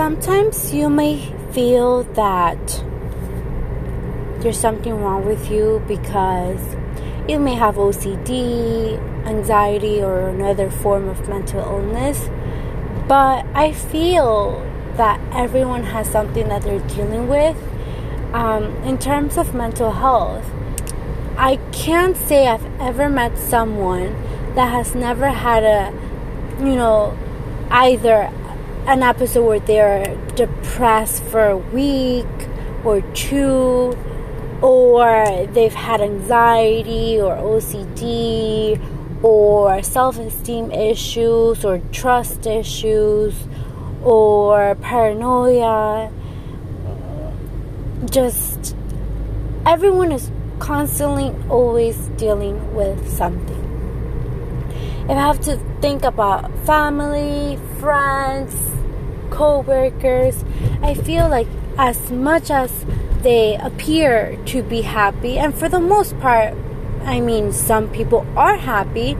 sometimes you may feel that there's something wrong with you because you may have OCD, anxiety, or another form of mental illness. But I feel that everyone has something that they're dealing with. Um, in terms of mental health, I can't say I've ever met someone that has never had a, you know, either an episode where they're depressed for a week or two, or they've had anxiety or OCD or self esteem issues or trust issues or paranoia. Just everyone is constantly always dealing with something. If I have to think about family, friends, co workers, I feel like as much as they appear to be happy, and for the most part, I mean, some people are happy,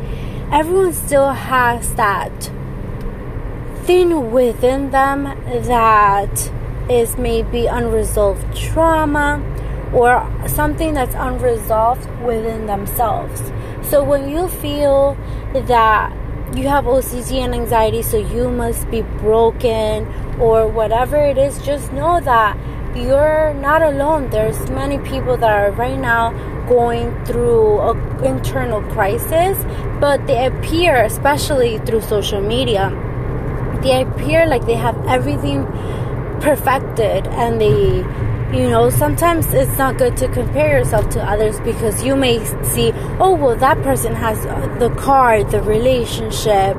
everyone still has that thing within them that is maybe unresolved trauma or something that's unresolved within themselves. So when you feel that you have OCD and anxiety, so you must be broken or whatever it is, just know that you're not alone. There's many people that are right now going through an internal crisis, but they appear, especially through social media, they appear like they have everything perfected and they you know sometimes it's not good to compare yourself to others because you may see oh well that person has the car the relationship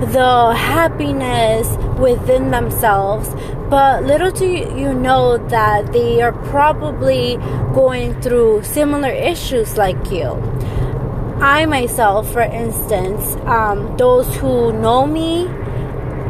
the happiness within themselves. But little do you know that they are probably going through similar issues like you. I myself for instance um, those who know me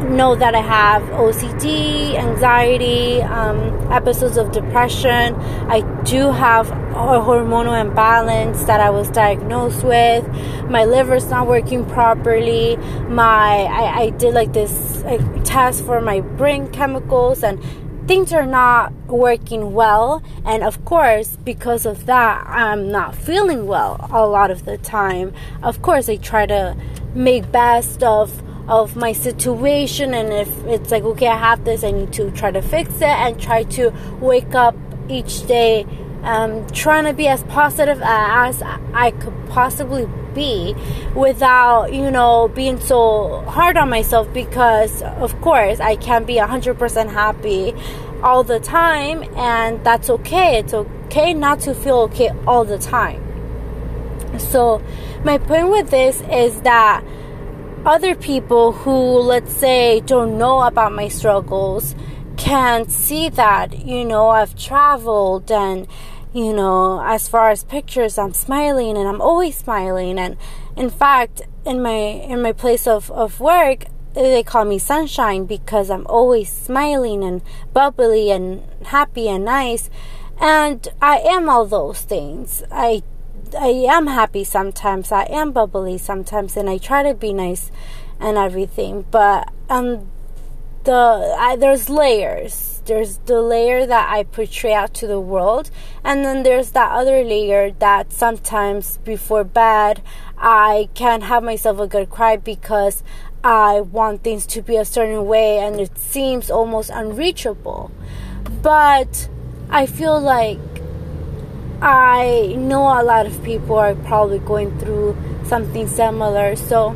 know that I have OCD, anxiety, um, episodes of depression. I do have a hormonal imbalance that I was diagnosed with. My liver's not working properly. My I, I did like this like, test for my brain chemicals and things are not working well and of course because of that i'm not feeling well a lot of the time of course i try to make best of of my situation and if it's like okay i have this i need to try to fix it and try to wake up each day um, trying to be as positive as i could possibly be without you know being so hard on myself because of course i can't be 100% happy all the time and that's okay. It's okay not to feel okay all the time. So my point with this is that other people who, let's say, don't know about my struggles can see that, you know, I've traveled and, you know, as far as pictures, I'm smiling and I'm always smiling. And in fact, in my, in my place of, of work, they call me sunshine because I'm always smiling and bubbly and happy and nice. And I am all those things. I I am happy sometimes. I am bubbly sometimes, and I try to be nice and everything. But um, the I, there's layers. There's the layer that I portray out to the world, and then there's that other layer that sometimes before bed I can't have myself a good cry because I want things to be a certain way, and it seems almost unreachable. But I feel like I know a lot of people are probably going through something similar. So,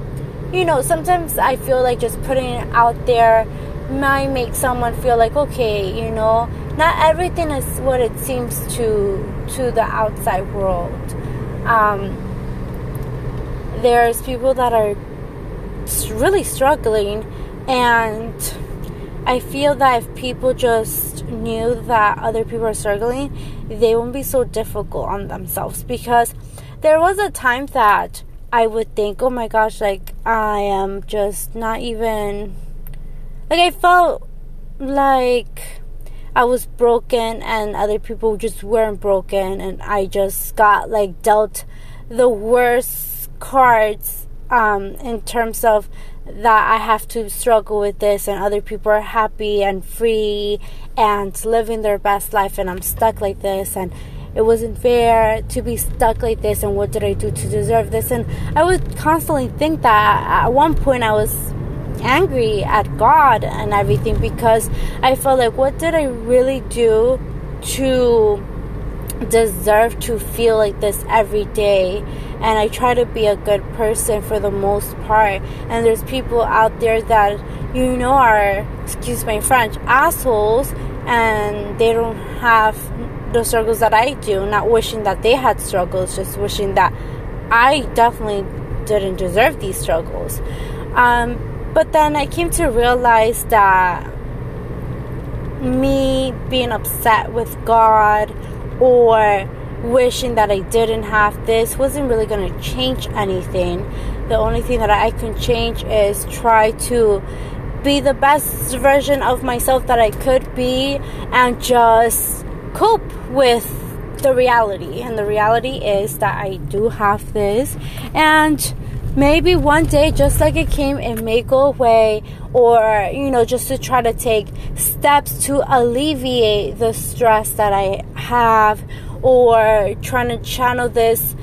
you know, sometimes I feel like just putting it out there might make someone feel like, okay, you know, not everything is what it seems to to the outside world. Um, there's people that are really struggling, and I feel that if people just knew that other people are struggling, they won't be so difficult on themselves. Because there was a time that I would think, oh my gosh, like I am just not even like I felt like I was broken and other people just weren't broken. And I just got like dealt the worst cards um, in terms of that I have to struggle with this and other people are happy and free and living their best life and I'm stuck like this and it wasn't fair to be stuck like this and what did I do to deserve this? And I would constantly think that at one point I was angry at God and everything because I felt like what did I really do to deserve to feel like this every day. And I try to be a good person for the most part. And there's people out there that you know are excuse my French assholes. And they don't have the struggles that I do. Not wishing that they had struggles just wishing that I definitely didn't deserve these struggles. Um, but then I came to realize that me being upset with God or wishing that I didn't have this wasn't really going to change anything. The only thing that I can change is try to be the best version of myself that I could be and just cope with the reality. And the reality is that I do have this and maybe one day just like it came it may go away or you know just to try to take steps to alleviate the stress that i have or trying to channel this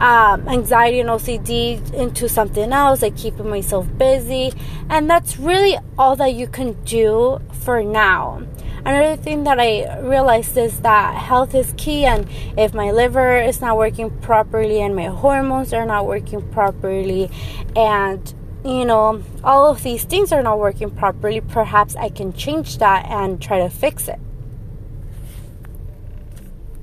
um, anxiety and OCD into something else, like keeping myself busy. And that's really all that you can do for now. Another thing that I realized is that health is key, and if my liver is not working properly and my hormones are not working properly, and you know, all of these things are not working properly, perhaps I can change that and try to fix it.